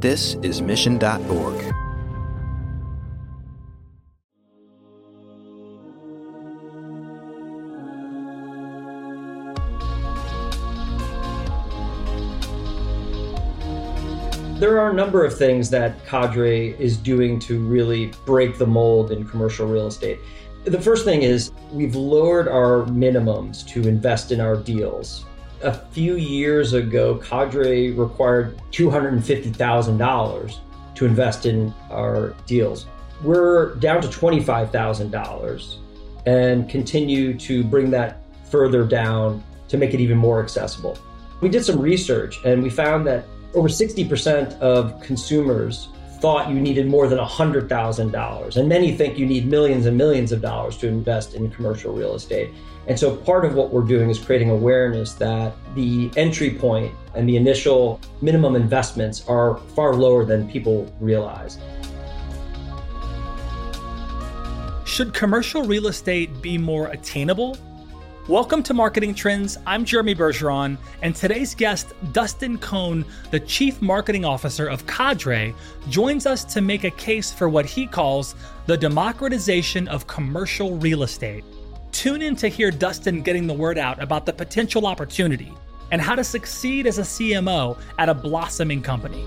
This is Mission.org. There are a number of things that Cadre is doing to really break the mold in commercial real estate. The first thing is we've lowered our minimums to invest in our deals. A few years ago, Cadre required $250,000 to invest in our deals. We're down to $25,000 and continue to bring that further down to make it even more accessible. We did some research and we found that over 60% of consumers thought you needed more than $100,000. And many think you need millions and millions of dollars to invest in commercial real estate. And so part of what we're doing is creating awareness that the entry point and the initial minimum investments are far lower than people realize. Should commercial real estate be more attainable? Welcome to Marketing Trends. I'm Jeremy Bergeron, and today's guest, Dustin Cohn, the Chief Marketing Officer of Cadre, joins us to make a case for what he calls the democratization of commercial real estate. Tune in to hear Dustin getting the word out about the potential opportunity and how to succeed as a CMO at a blossoming company.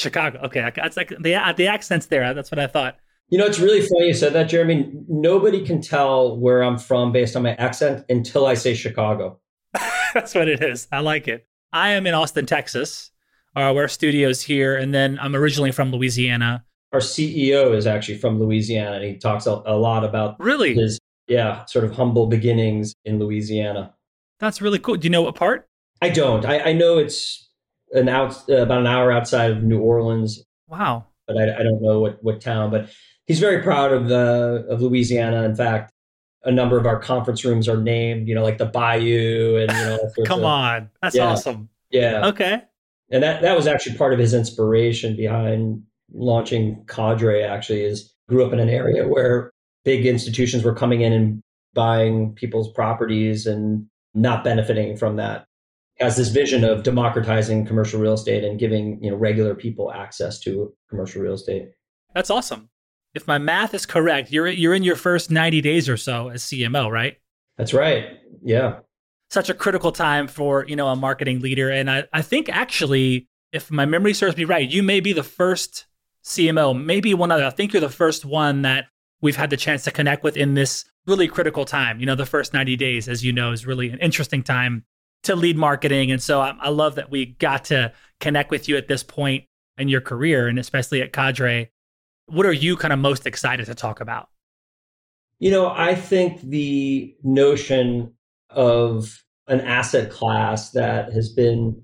Chicago. Okay, that's like the the accent's there. That's what I thought. You know, it's really funny you said that, Jeremy. Nobody can tell where I'm from based on my accent until I say Chicago. that's what it is. I like it. I am in Austin, Texas. Uh, where studios here, and then I'm originally from Louisiana. Our CEO is actually from Louisiana, and he talks a, a lot about really his yeah sort of humble beginnings in Louisiana. That's really cool. Do you know what part? I don't. I, I know it's an out uh, about an hour outside of New Orleans. Wow. But I, I don't know what what town. But he's very proud of the of Louisiana. In fact, a number of our conference rooms are named. You know, like the Bayou, and you know. Come of, on, that's yeah, awesome. Yeah. Okay. And that that was actually part of his inspiration behind launching Cadre. Actually, is grew up in an area where big institutions were coming in and buying people's properties and not benefiting from that has this vision of democratizing commercial real estate and giving you know regular people access to commercial real estate. That's awesome. If my math is correct, you're you're in your first 90 days or so as CMO, right? That's right. Yeah. Such a critical time for, you know, a marketing leader. And I, I think actually, if my memory serves me right, you may be the first CMO, maybe one other. I think you're the first one that we've had the chance to connect with in this really critical time. You know, the first 90 days, as you know, is really an interesting time to lead marketing. And so I, I love that we got to connect with you at this point in your career and especially at Cadre. What are you kind of most excited to talk about? You know, I think the notion of an asset class that has been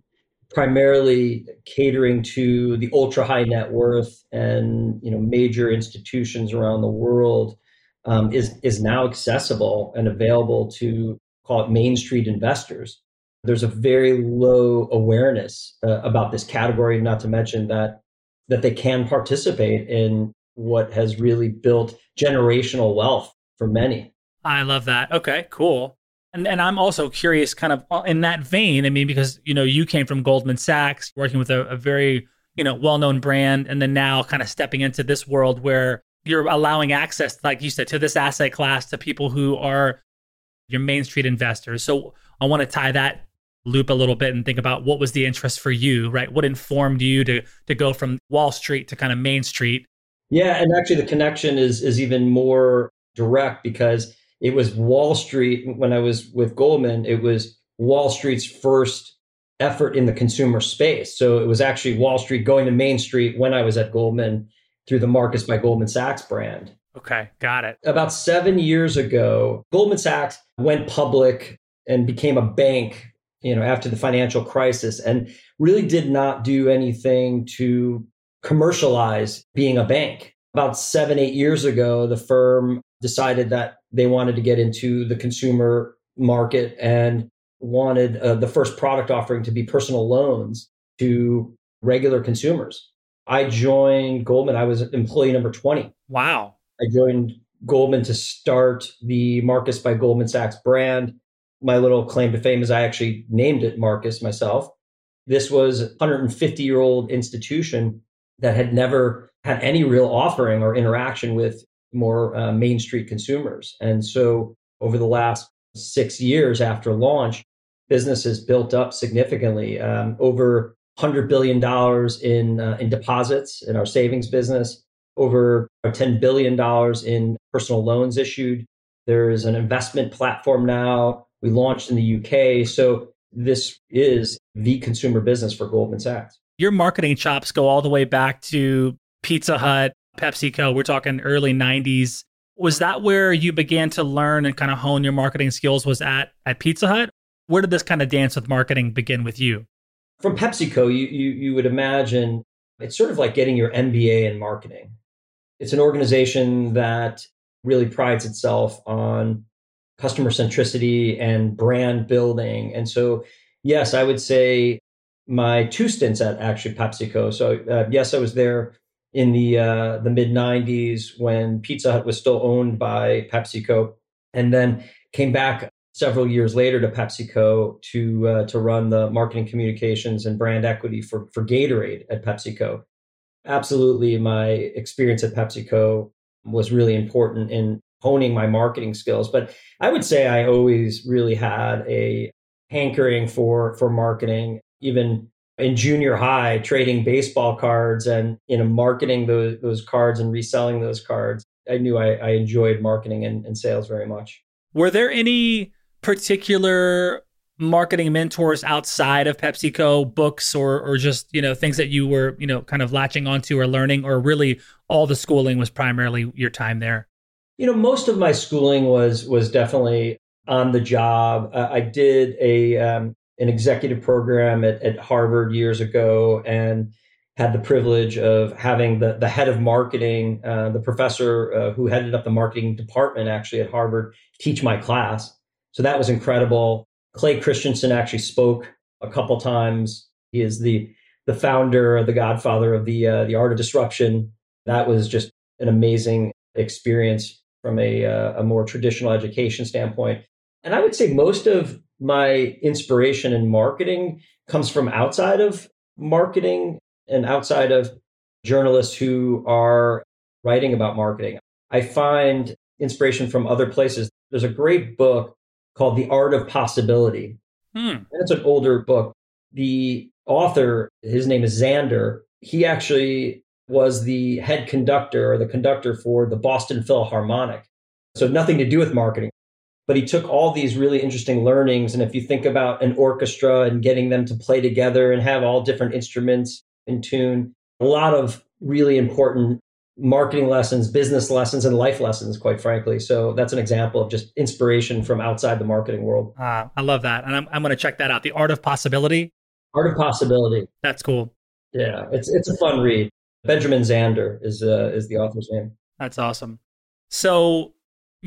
primarily catering to the ultra high net worth and you know major institutions around the world um, is is now accessible and available to call it main street investors there's a very low awareness uh, about this category not to mention that that they can participate in what has really built generational wealth for many. I love that. Okay cool. And and i'm also curious kind of uh, in that vein i mean because you know you came from goldman sachs working with a, a very you know well-known brand and then now kind of stepping into this world where you're allowing access, like you said, to this asset class to people who are your main street investors. So I want to tie that loop a little bit and think about what was the interest for you, right? What informed you to to go from Wall Street to kind of Main Street? Yeah, and actually the connection is is even more direct because it was Wall Street when I was with Goldman, it was Wall Street's first effort in the consumer space. So it was actually Wall Street going to Main Street when I was at Goldman through the Marcus by Goldman Sachs brand. Okay, got it. About seven years ago, Goldman Sachs went public and became a bank, you know, after the financial crisis and really did not do anything to commercialize being a bank. About seven, eight years ago, the firm decided that they wanted to get into the consumer market and wanted uh, the first product offering to be personal loans to regular consumers. I joined Goldman. I was employee number 20. Wow. I joined Goldman to start the Marcus by Goldman Sachs brand. My little claim to fame is I actually named it Marcus myself. This was a 150 year old institution that had never had any real offering or interaction with more uh, Main Street consumers. And so over the last six years after launch, business has built up significantly. Um, over $100 billion in, uh, in deposits in our savings business, over $10 billion in personal loans issued. There is an investment platform now. We launched in the UK. So this is the consumer business for Goldman Sachs. Your marketing chops go all the way back to Pizza Hut, PepsiCo. We're talking early 90s. Was that where you began to learn and kind of hone your marketing skills was at at Pizza Hut? Where did this kind of dance with marketing begin with you? From PepsiCo, you, you, you would imagine it's sort of like getting your MBA in marketing. It's an organization that really prides itself on customer centricity and brand building. And so, yes, I would say my two stints at actually PepsiCo. So, uh, yes, I was there in the uh, the mid '90s when Pizza Hut was still owned by PepsiCo, and then came back several years later to PepsiCo to uh, to run the marketing communications and brand equity for for Gatorade at PepsiCo. Absolutely, my experience at PepsiCo was really important in honing my marketing skills. But I would say I always really had a hankering for for marketing, even in junior high, trading baseball cards and you know marketing those those cards and reselling those cards. I knew I, I enjoyed marketing and, and sales very much. Were there any particular marketing mentors outside of PepsiCo, books or or just, you know, things that you were, you know, kind of latching onto or learning, or really all the schooling was primarily your time there? You know, most of my schooling was was definitely on the job. Uh, I did a um, an executive program at, at Harvard years ago and had the privilege of having the, the head of marketing, uh, the professor uh, who headed up the marketing department actually at Harvard, teach my class. So that was incredible. Clay Christensen actually spoke a couple times. He is the the founder, the godfather of the uh, the art of disruption. That was just an amazing experience from a uh, a more traditional education standpoint. And I would say most of my inspiration in marketing comes from outside of marketing and outside of journalists who are writing about marketing. I find inspiration from other places. There's a great book called The Art of Possibility. Hmm. It's an older book. The author, his name is Zander. He actually was the head conductor or the conductor for the Boston Philharmonic. So nothing to do with marketing. But he took all these really interesting learnings. And if you think about an orchestra and getting them to play together and have all different instruments in tune, a lot of really important marketing lessons, business lessons, and life lessons, quite frankly. So that's an example of just inspiration from outside the marketing world. Uh, I love that. And I'm, I'm going to check that out. The Art of Possibility. Art of Possibility. That's cool. Yeah, it's it's a fun read. Benjamin Zander is uh, is the author's name. That's awesome. So,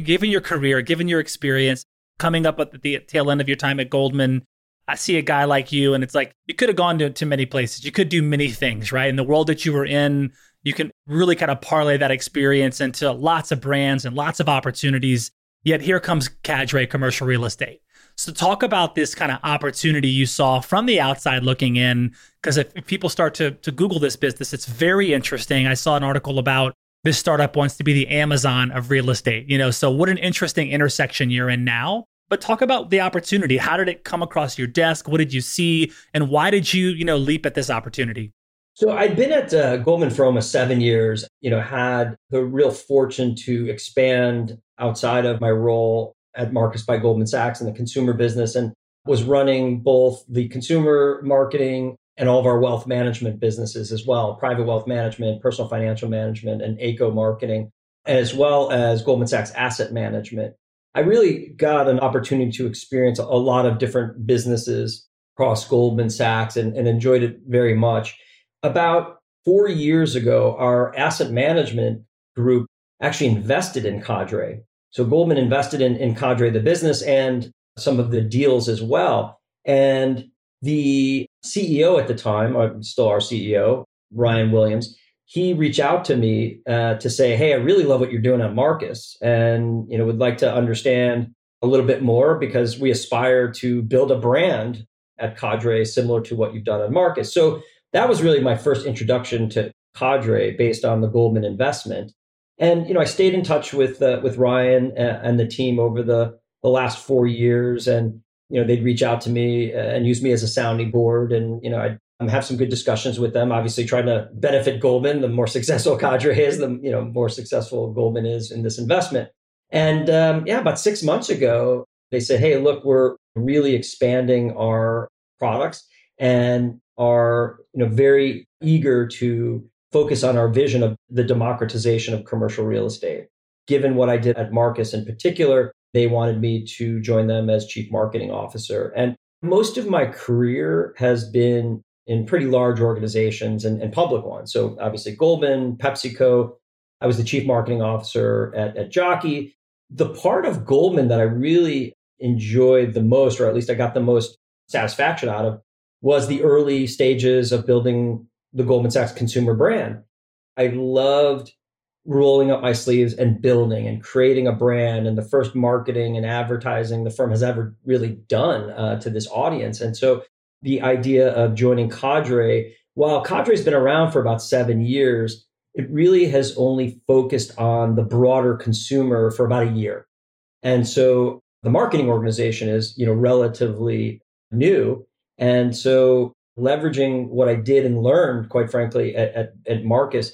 given your career, given your experience, coming up at the tail end of your time at Goldman, I see a guy like you, and it's like you could have gone to, to many places. You could do many things, right? In the world that you were in, you can really kind of parlay that experience into lots of brands and lots of opportunities. Yet here comes Cadre Commercial Real Estate. So talk about this kind of opportunity you saw from the outside looking in, because if, if, people start to, to Google this business, it's very interesting. I saw an article about this startup wants to be the Amazon of real estate. You know, so what an interesting intersection you're in now. But talk about the opportunity. How did it come across your desk? What did you see, and why did you, you know, leap at this opportunity? So I'd been at uh, Goldman for almost seven years. You know, had the real fortune to expand outside of my role at Marcus by Goldman Sachs in the consumer business, and was running both the consumer marketing and all of our wealth management businesses as well, private wealth management, personal financial management, and ACO marketing, as well as Goldman Sachs asset management. I really got an opportunity to experience a lot of different businesses across Goldman Sachs and, and enjoyed it very much. About four years ago, our asset management group actually invested in Cadre. So Goldman invested in, in Cadre, the business, and some of the deals as well. And the CEO at the time, uh, still our CEO, Ryan Williams, he reached out to me uh, to say, "Hey, I really love what you're doing on Marcus, and you know, would like to understand a little bit more because we aspire to build a brand at Cadre similar to what you've done on Marcus." So that was really my first introduction to Cadre based on the Goldman investment. And you know, I stayed in touch with uh, with Ryan and, and the team over the the last four years, and you know, they'd reach out to me uh, and use me as a sounding board, and you know, I'd um, have some good discussions with them. Obviously, trying to benefit Goldman. The more successful Cadre is, the you know more successful Goldman is in this investment. And um, yeah, about six months ago, they said, "Hey, look, we're really expanding our products and are you know very eager to focus on our vision of the democratization of commercial real estate. Given what I did at Marcus in particular, they wanted me to join them as chief marketing officer. And most of my career has been in pretty large organizations and, and public ones. So obviously Goldman, PepsiCo. I was the chief marketing officer at, at Jockey. The part of Goldman that I really enjoyed the most, or at least I got the most satisfaction out of, was the early stages of building the Goldman Sachs consumer brand. I loved rolling up my sleeves and building and creating a brand and the first marketing and advertising the firm has ever really done uh, to this audience. And so the idea of joining Cadre, while Cadre's been around for about seven years, it really has only focused on the broader consumer for about a year. And so the marketing organization is, you know, relatively new. And so leveraging what I did and learned, quite frankly, at, at, at Marcus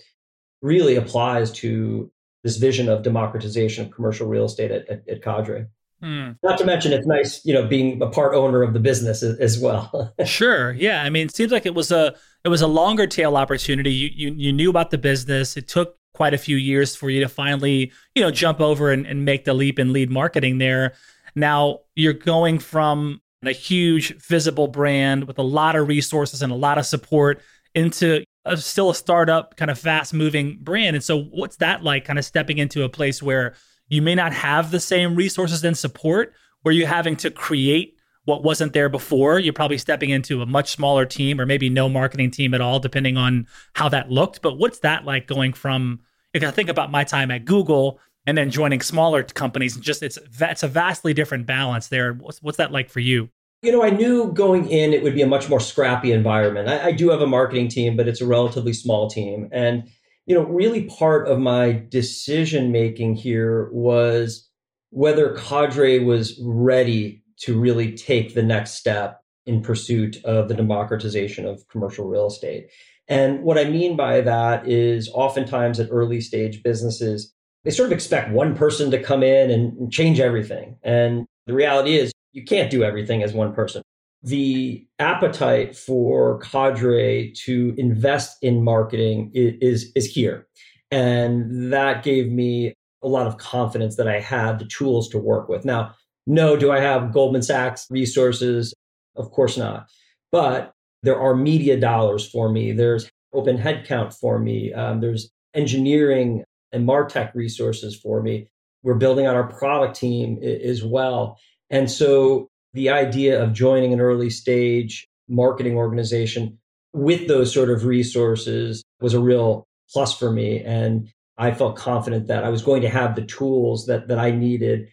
really applies to this vision of democratization of commercial real estate at, at, at Cadre. Mm. Not to mention, it's nice, you know, being a part owner of the business as, as well. sure, yeah. I mean, it seems like it was a it was a longer tail opportunity. You, you you knew about the business. It took quite a few years for you to finally, you know, jump over and, and make the leap and lead marketing there. Now you're going from a huge visible brand with a lot of resources and a lot of support into a, still a startup kind of fast moving brand. And so what's that like kind of stepping into a place where you may not have the same resources and support where you're having to create what wasn't there before. You're probably stepping into a much smaller team or maybe no marketing team at all, depending on how that looked. But what's that like going from, if I think about my time at Google and then joining smaller companies, just it's, it's a vastly different balance there. What's, what's that like for you? You know, I knew going in it would be a much more scrappy environment. I, I do have a marketing team, but it's a relatively small team. And you know, really part of my decision making here was whether Cadre was ready to really take the next step in pursuit of the democratization of commercial real estate. And what I mean by that is oftentimes at early stage businesses, they sort of expect one person to come in and change everything. And the reality is, you can't do everything as one person the appetite for cadre to invest in marketing is, is here. And that gave me a lot of confidence that I had the tools to work with. Now, no, do I have Goldman Sachs resources? Of course not. But there are media dollars for me. There's open headcount for me. Um, there's engineering and Martech resources for me. We're building out our product team as well. And so the idea of joining an early stage marketing organization with those sort of resources was a real plus for me. And I felt confident that I was going to have the tools that, that I needed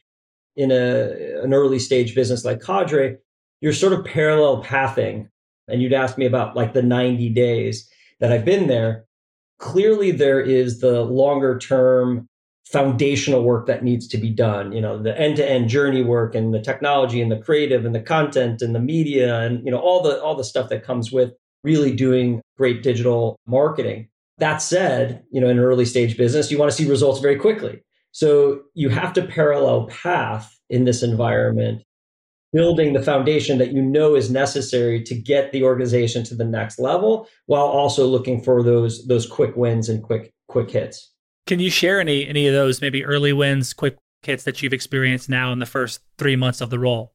in a, an early stage business like Cadre. You're sort of parallel pathing. And you'd ask me about like the 90 days that I've been there. clearly there is the longer term foundational work that needs to be done you know the end-to-end journey work and the technology and the creative and the content and the media and you know all the all the stuff that comes with really doing great digital marketing. That said you know in an early stage business you want to see results very quickly. So you have to parallel path in this environment building the foundation that you know is necessary to get the organization to the next level while also looking for those those quick wins and quick quick hits can you share any any of those maybe early wins, quick hits that you've experienced now in the first three months of the role?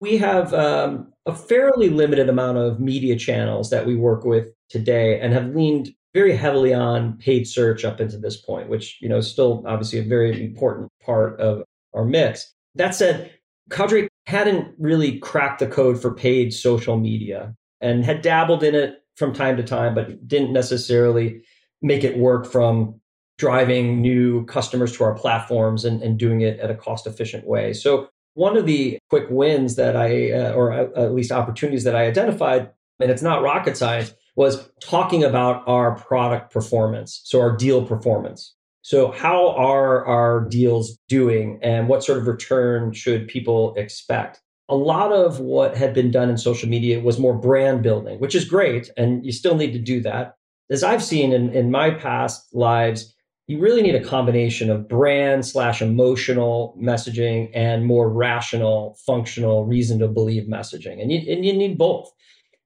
We have um, a fairly limited amount of media channels that we work with today, and have leaned very heavily on paid search up into this point, which you know is still obviously a very important part of our mix. That said, Cadre hadn't really cracked the code for paid social media and had dabbled in it from time to time, but didn't necessarily make it work from driving new customers to our platforms and, and doing it at a cost efficient way. So one of the quick wins that I, uh, or at least opportunities that I identified, and it's not rocket science, was talking about our product performance. So our deal performance. So how are our deals doing and what sort of return should people expect? A lot of what had been done in social media was more brand building, which is great. And you still need to do that. As I've seen in, in my past lives, you really need a combination of brand slash emotional messaging and more rational, functional, reason to believe messaging. And you, and you need both.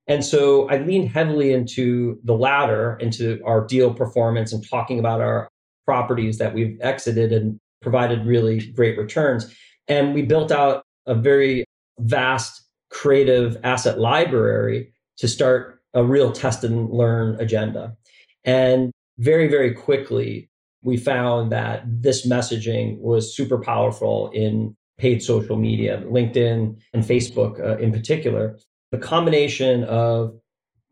And so I leaned heavily into the latter, into our deal performance and talking about our properties that we've exited and provided really great returns. And we built out a very vast creative asset library to start a real test and learn agenda. And very, very quickly, we found that this messaging was super powerful in paid social media, LinkedIn and Facebook uh, in particular. The combination of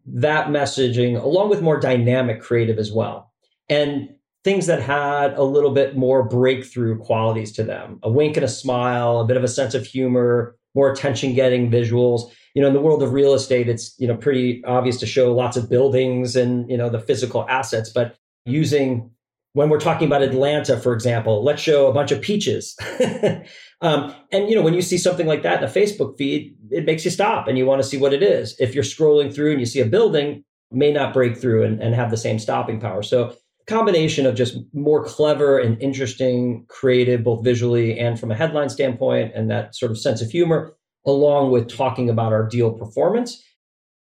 that messaging, along with more dynamic creative as well, and things that had a little bit more breakthrough qualities to them a wink and a smile, a bit of a sense of humor, more attention getting visuals. You know, in the world of real estate, it's, you know, pretty obvious to show lots of buildings and, you know, the physical assets, but using when we're talking about Atlanta, for example, let's show a bunch of peaches. um, and you know, when you see something like that in a Facebook feed, it makes you stop and you want to see what it is. If you're scrolling through and you see a building, may not break through and, and have the same stopping power. So combination of just more clever and interesting, creative, both visually and from a headline standpoint, and that sort of sense of humor, along with talking about our deal performance,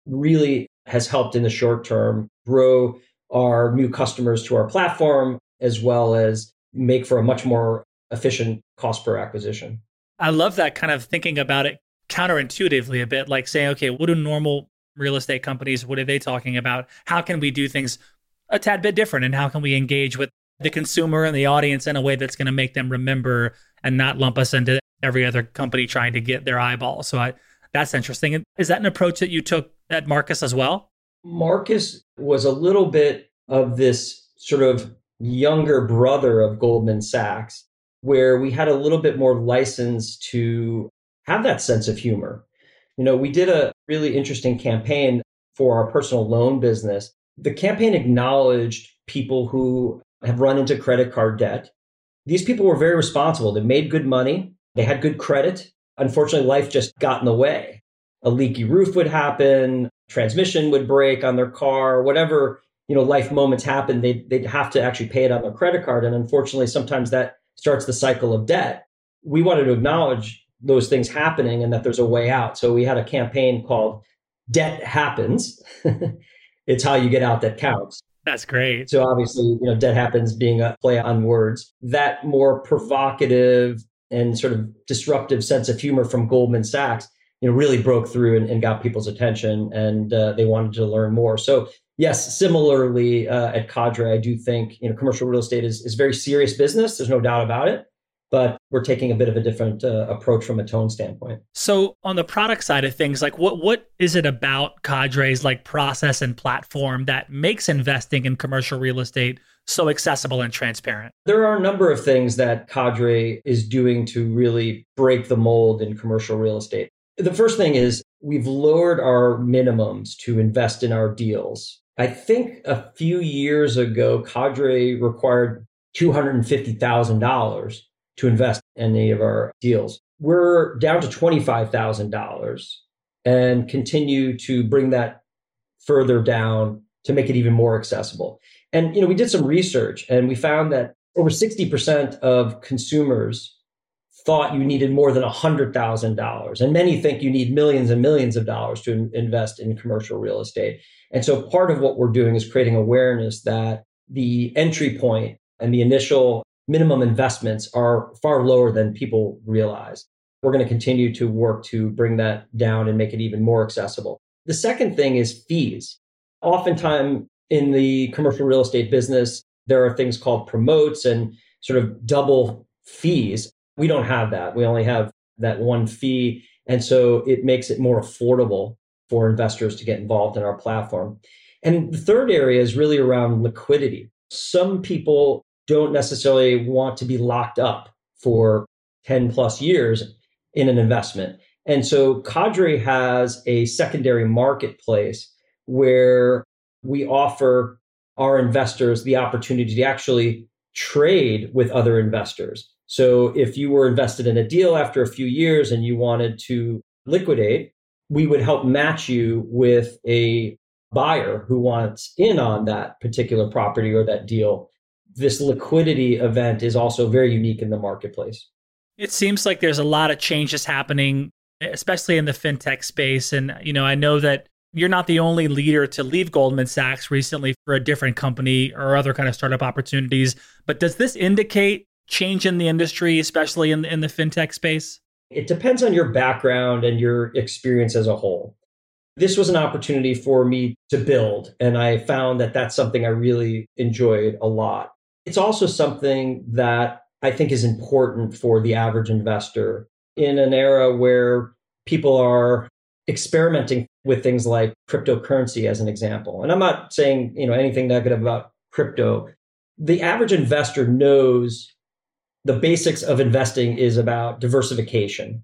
really has helped in the short term grow our new customers to our platform, as well as make for a much more efficient cost per acquisition. I love that kind of thinking about it counterintuitively a bit, like saying, okay, what do normal real estate companies, what are they talking about? How can we do things a tad bit different? And how can we engage with the consumer and the audience in a way that's going to make them remember and not lump us into every other company trying to get their eyeball? So I, that's interesting. Is that an approach that you took at Marcus as well? Marcus was a little bit of this sort of younger brother of Goldman Sachs, where we had a little bit more license to have that sense of humor. You know, we did a really interesting campaign for our personal loan business. The campaign acknowledged people who have run into credit card debt. These people were very responsible. They made good money, they had good credit. Unfortunately, life just got in the way. A leaky roof would happen, transmission would break on their car, whatever you know life moments happen, they'd they'd have to actually pay it on their credit card, and unfortunately, sometimes that starts the cycle of debt. We wanted to acknowledge those things happening and that there's a way out. So we had a campaign called "Debt Happens." it's how you get out that counts. That's great. So obviously, you know, debt happens being a play on words. That more provocative and sort of disruptive sense of humor from Goldman Sachs you know really broke through and, and got people's attention and uh, they wanted to learn more so yes similarly uh, at cadre i do think you know commercial real estate is, is very serious business there's no doubt about it but we're taking a bit of a different uh, approach from a tone standpoint. So on the product side of things, like what what is it about Cadre's like process and platform that makes investing in commercial real estate so accessible and transparent? There are a number of things that Cadre is doing to really break the mold in commercial real estate. The first thing is we've lowered our minimums to invest in our deals. I think a few years ago, Cadre required $250,000 to invest in any of our deals. We're down to $25,000 and continue to bring that further down to make it even more accessible. And you know, we did some research and we found that over 60% of consumers thought you needed more than $100,000 and many think you need millions and millions of dollars to invest in commercial real estate. And so part of what we're doing is creating awareness that the entry point and the initial minimum investments are far lower than people realize. We're going to continue to work to bring that down and make it even more accessible. The second thing is fees. Oftentimes in the commercial real estate business, there are things called promotes and sort of double fees. We don't have that. We only have that one fee. And so it makes it more affordable for investors to get involved in our platform. And the third area is really around liquidity. Some people don't necessarily want to be locked up for 10 plus years in an investment. And so Cadre has a secondary marketplace where we offer our investors the opportunity to actually trade with other investors. So if you were invested in a deal after a few years and you wanted to liquidate, we would help match you with a buyer who wants in on that particular property or that deal. This liquidity event is also very unique in the marketplace. It seems like there's a lot of changes happening, especially in the fintech space. And, you know, I know that you're not the only leader to leave Goldman Sachs recently for a different company or other kind of startup opportunities. But does this indicate change in the industry, especially in in the fintech space? It depends on your background and your experience as a whole. This was an opportunity for me to build, and I found that that's something I really enjoyed a lot. It's also something that I think is important for the average investor in an era where people are experimenting with things like cryptocurrency as an example. And I'm not saying, you know, anything negative about crypto. The average investor knows the basics of investing is about diversification.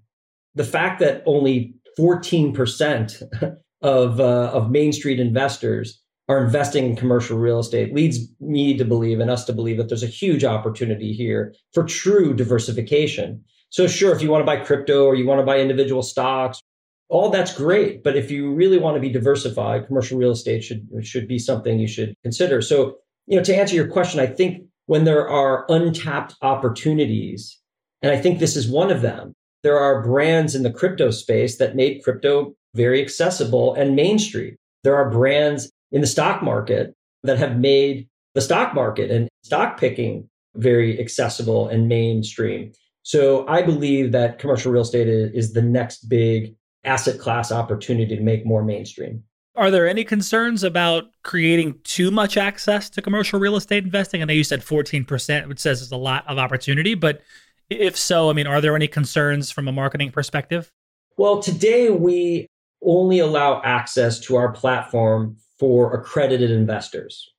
The fact that only 14% of, uh, of Main Street investors are investing in commercial real estate leads me to believe and us to believe that there's a huge opportunity here for true diversification. So, sure, if you want to buy crypto or you want to buy individual stocks, all that's great. But if you really want to be diversified, commercial real estate should, should be something you should consider. So, you know, to answer your question, I think when there are untapped opportunities, and I think this is one of them, there are brands in the crypto space that made crypto very accessible and mainstream. There are brands in the stock market that have made the stock market and stock picking very accessible and mainstream. So I believe that commercial real estate is the next big asset class opportunity to make more mainstream. Are there any concerns about creating too much access to commercial real estate investing? I know you said 14%, which says there's a lot of opportunity, but if so, I mean, are there any concerns from a marketing perspective? Well, today we only allow access to our platform for accredited investors,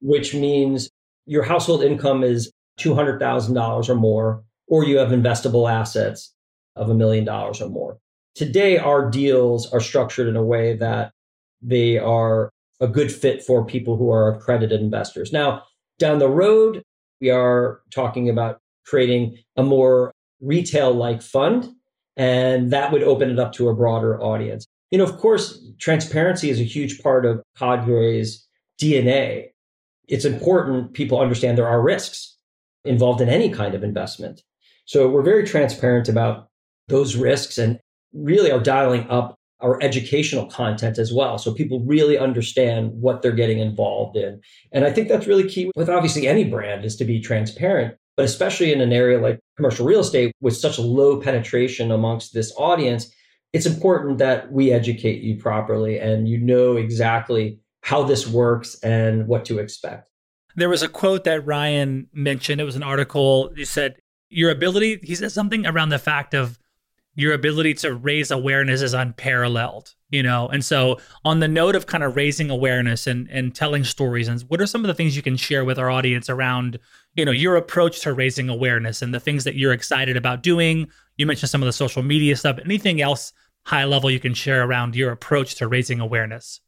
which means your household income is $200,000 or more, or you have investable assets of a million dollars or more. Today, our deals are structured in a way that they are a good fit for people who are accredited investors. Now, down the road, we are talking about creating a more retail like fund, and that would open it up to a broader audience. You know, of course, transparency is a huge part of Cadre's DNA. It's important people understand there are risks involved in any kind of investment. So we're very transparent about those risks and really are dialing up our educational content as well. So people really understand what they're getting involved in. And I think that's really key with obviously any brand is to be transparent, but especially in an area like commercial real estate with such a low penetration amongst this audience, it's important that we educate you properly and you know exactly how this works and what to expect. There was a quote that Ryan mentioned. It was an article. He said, Your ability, he said something around the fact of your ability to raise awareness is unparalleled you know? And so on the note of kind of raising awareness and and telling stories and what are some of the things you can share with our audience around you know your approach to raising awareness and the things that you're excited about doing? You mentioned some of the social media stuff. Anything else high level you can share around your approach to raising awareness?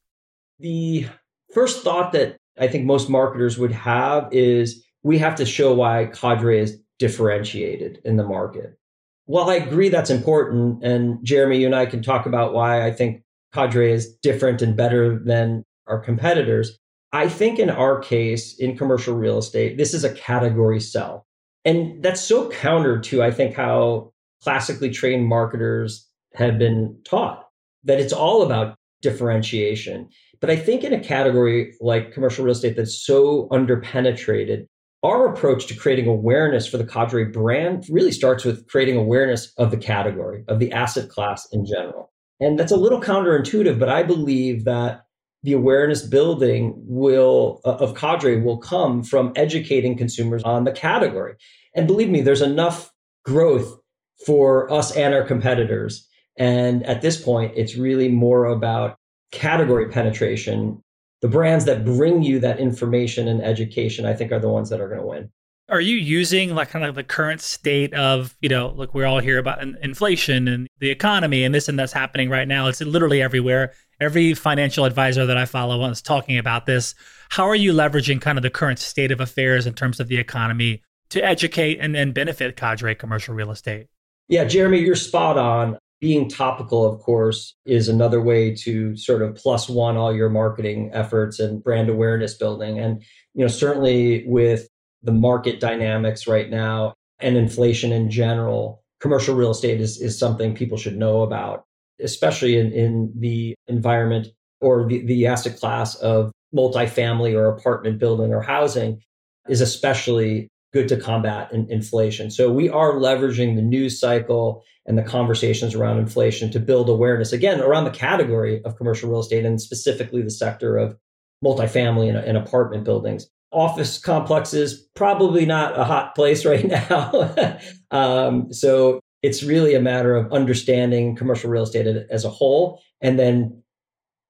The first thought that I think most marketers would have is we have to show why Cadre is differentiated in the market. While I agree that's important, and Jeremy, you and I can talk about why I think Cadre is different and better than our competitors. I think in our case, in commercial real estate, this is a category sell. And that's so counter to, I think, how classically trained marketers have been taught that it's all about differentiation. But I think in a category like commercial real estate that's so underpenetrated, our approach to creating awareness for the Cadre brand really starts with creating awareness of the category, of the asset class in general. And that's a little counterintuitive, but I believe that the awareness building will uh, of Cadre will come from educating consumers on the category. And believe me, there's enough growth for us and our competitors. And at this point, it's really more about category penetration. The brands that bring you that information and education, I think, are the ones that are going to win. Are you using like kind of the current state of, you know, look, we're all here about inflation and the economy and this and that's happening right now. It's literally everywhere. Every financial advisor that I follow is talking about this. How are you leveraging kind of the current state of affairs in terms of the economy to educate and, and benefit cadre commercial real estate? Yeah, Jeremy, you're spot on. Being topical, of course, is another way to sort of plus one all your marketing efforts and brand awareness building. And, you know, certainly with the market dynamics right now and inflation in general, commercial real estate is, is something people should know about, especially in, in the environment or the, the asset class of multifamily or apartment building or housing is especially good to combat in, inflation. So we are leveraging the news cycle and the conversations around inflation to build awareness again around the category of commercial real estate and specifically the sector of multifamily and, and apartment buildings office complexes probably not a hot place right now. um, so it's really a matter of understanding commercial real estate as a whole and then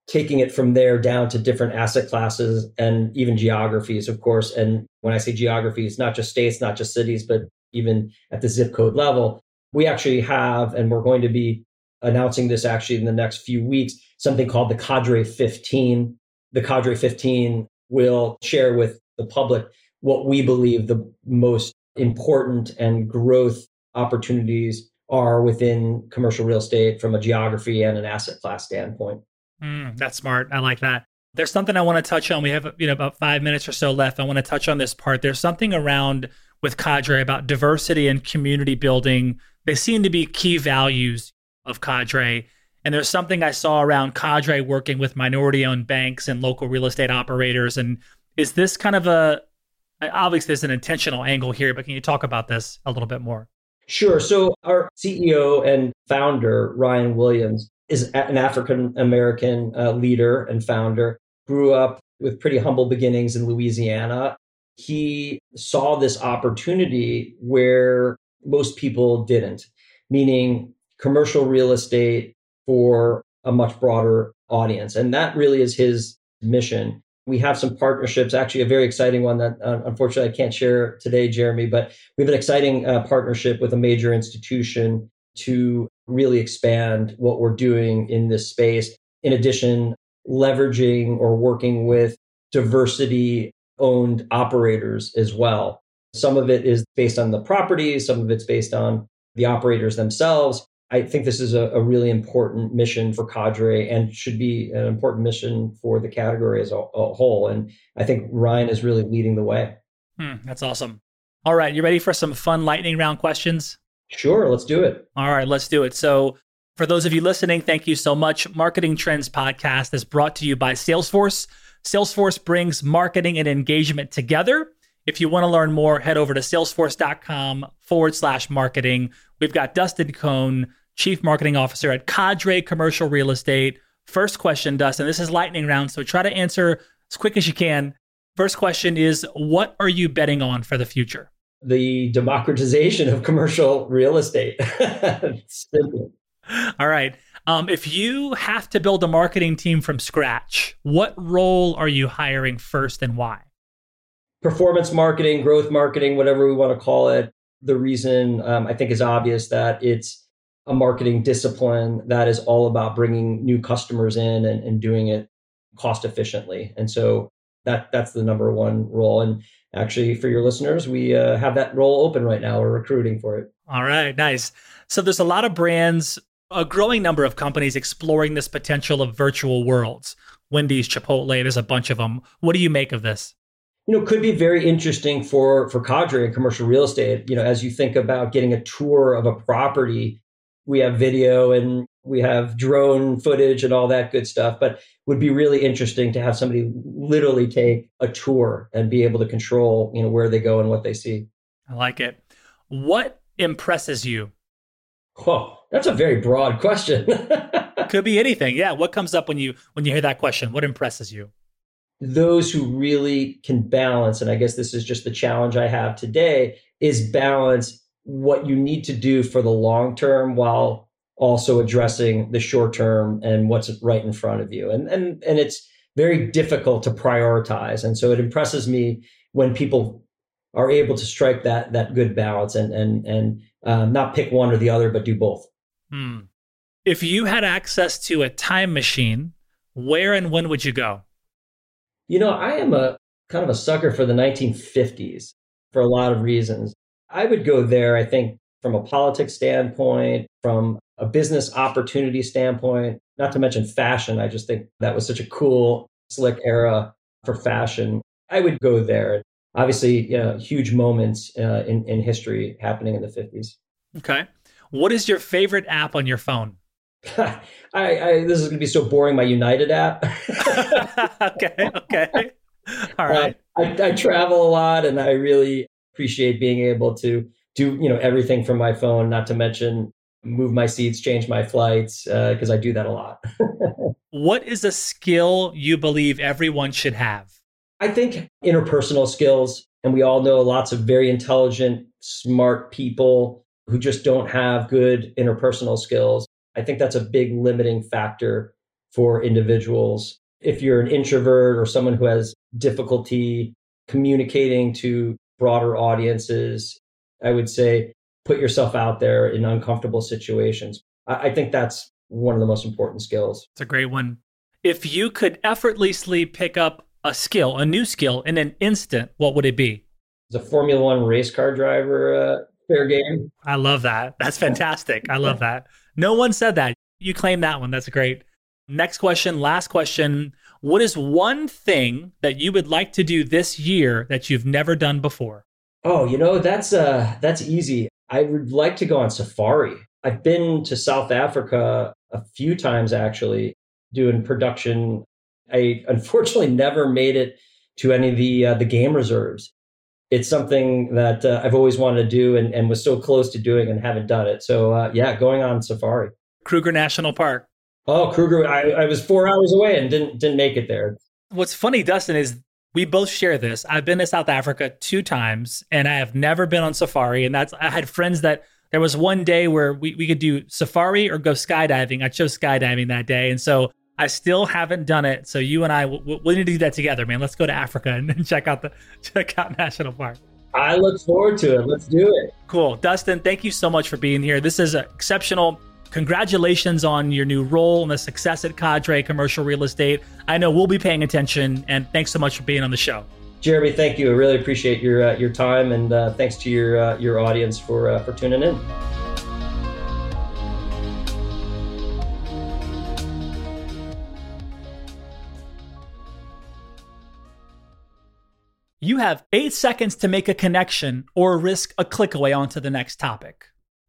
taking it from there down to different asset classes and even geographies, of course. And when I say geographies, not just states, not just cities, but even at the zip code level, we actually have, and we're going to be announcing this actually in the next few weeks, something called the Cadre 15. The Cadre 15 will share with the public what we believe the most important and growth opportunities are within commercial real estate from a geography and an asset class standpoint. Mm, that's smart. I like that. There's something I want to touch on. We have you know about five minutes or so left. I want to touch on this part. There's something around with Cadre about diversity and community building. They seem to be key values of Cadre. And there's something I saw around Cadre working with minority owned banks and local real estate operators and is this kind of a obviously there's an intentional angle here, but can you talk about this a little bit more? Sure. So our CEO and founder Ryan Williams is an African American uh, leader and founder. Grew up with pretty humble beginnings in Louisiana. He saw this opportunity where most people didn't, meaning commercial real estate for a much broader audience. And that really is his mission we have some partnerships, actually, a very exciting one that uh, unfortunately I can't share today, Jeremy, but we have an exciting uh, partnership with a major institution to really expand what we're doing in this space. In addition, leveraging or working with diversity owned operators as well. Some of it is based on the properties, some of it's based on the operators themselves. I think this is a, a, really important mission for Cadre and should be an important mission for the category as a, a whole. And I think Ryan is really leading the way. Hmm, that's awesome. All right, you ready for some fun lightning round questions? Sure, let's do it. All right, let's do it. So, for those of you listening, thank you so much. Marketing Trends Podcast is brought to you by Salesforce. Salesforce brings marketing and engagement together. If you want to learn more, head over to salesforce.com forward slash marketing. We've got Dustin Cohn, Chief Marketing Officer at Cadre Commercial Real Estate. First question, Dustin, this is lightning round, so try to answer as quick as you can. First question is What are you betting on for the future? The democratization of commercial real estate. All right. Um, if you have to build a marketing team from scratch, what role are you hiring first and why? Performance marketing, growth marketing, whatever we want to call it. The reason um, I think is obvious that it's a marketing discipline that is all about bringing new customers in and, and doing it cost efficiently. And so that that's the number one role. And actually, for your listeners, we uh, have that role open right now. We're recruiting for it. All right, nice. So there's a lot of brands, a growing number of companies exploring this potential of virtual worlds. Wendy's, Chipotle, there's a bunch of them. What do you make of this? You know, could be very interesting for for Cadre and commercial real estate. You know, as you think about getting a tour of a property, we have video and we have drone footage and all that good stuff but would be really interesting to have somebody literally take a tour and be able to control you know where they go and what they see. I like it. What impresses you? Oh that's a very broad question. Could be anything. Yeah what comes up when you when you hear that question? What impresses you? Those who really can balance and i guess this is just the challenge i have today is balance what you need to do for the long term while also addressing the short term and what's right in front of you. And and and it's very difficult to prioritize. And so it impresses me when people are able to strike that that good balance and and and um, not pick one or the other, but do both. Hmm. If you had access to a time machine, where and when would you go? You know, I am a kind of a sucker for the 1950s for a lot of reasons. I would go there, I think, from a politics standpoint, from a business opportunity standpoint, not to mention fashion. I just think that was such a cool, slick era for fashion. I would go there. Obviously, you know, huge moments uh, in, in history happening in the 50s. Okay. What is your favorite app on your phone? I, I, this is going to be so boring. My United app. okay. Okay. All right. Uh, I, I travel a lot, and I really appreciate being able to do you know everything from my phone. Not to mention move my seats, change my flights, because uh, I do that a lot. what is a skill you believe everyone should have? I think interpersonal skills. And we all know lots of very intelligent, smart people who just don't have good interpersonal skills. I think that's a big limiting factor for individuals. If you're an introvert or someone who has difficulty communicating to broader audiences, I would say put yourself out there in uncomfortable situations. I, I think that's one of the most important skills. It's a great one. If you could effortlessly pick up a skill, a new skill in an instant, what would it be? A Formula One race car driver, uh, fair game. I love that. That's fantastic. I love that. No one said that. You claim that one. That's great. Next question, last question. What is one thing that you would like to do this year that you've never done before? Oh, you know, that's uh that's easy. I would like to go on safari. I've been to South Africa a few times actually doing production. I unfortunately never made it to any of the uh, the game reserves. It's something that uh, I've always wanted to do and, and was so close to doing and haven't done it. So uh, yeah, going on safari. Kruger National Park. Oh, Kruger! I, I was four hours away and didn't didn't make it there. What's funny, Dustin, is we both share this. I've been to South Africa two times and I have never been on safari. And that's, I had friends that there was one day where we, we could do safari or go skydiving. I chose skydiving that day. And so I still haven't done it. So you and I, we, we need to do that together, man. Let's go to Africa and check out the, check out national park. I look forward to it. Let's do it. Cool. Dustin, thank you so much for being here. This is exceptional Congratulations on your new role and the success at Cadre Commercial Real Estate. I know we'll be paying attention, and thanks so much for being on the show. Jeremy, thank you. I really appreciate your uh, your time, and uh, thanks to your uh, your audience for uh, for tuning in. You have eight seconds to make a connection or risk a click away onto the next topic.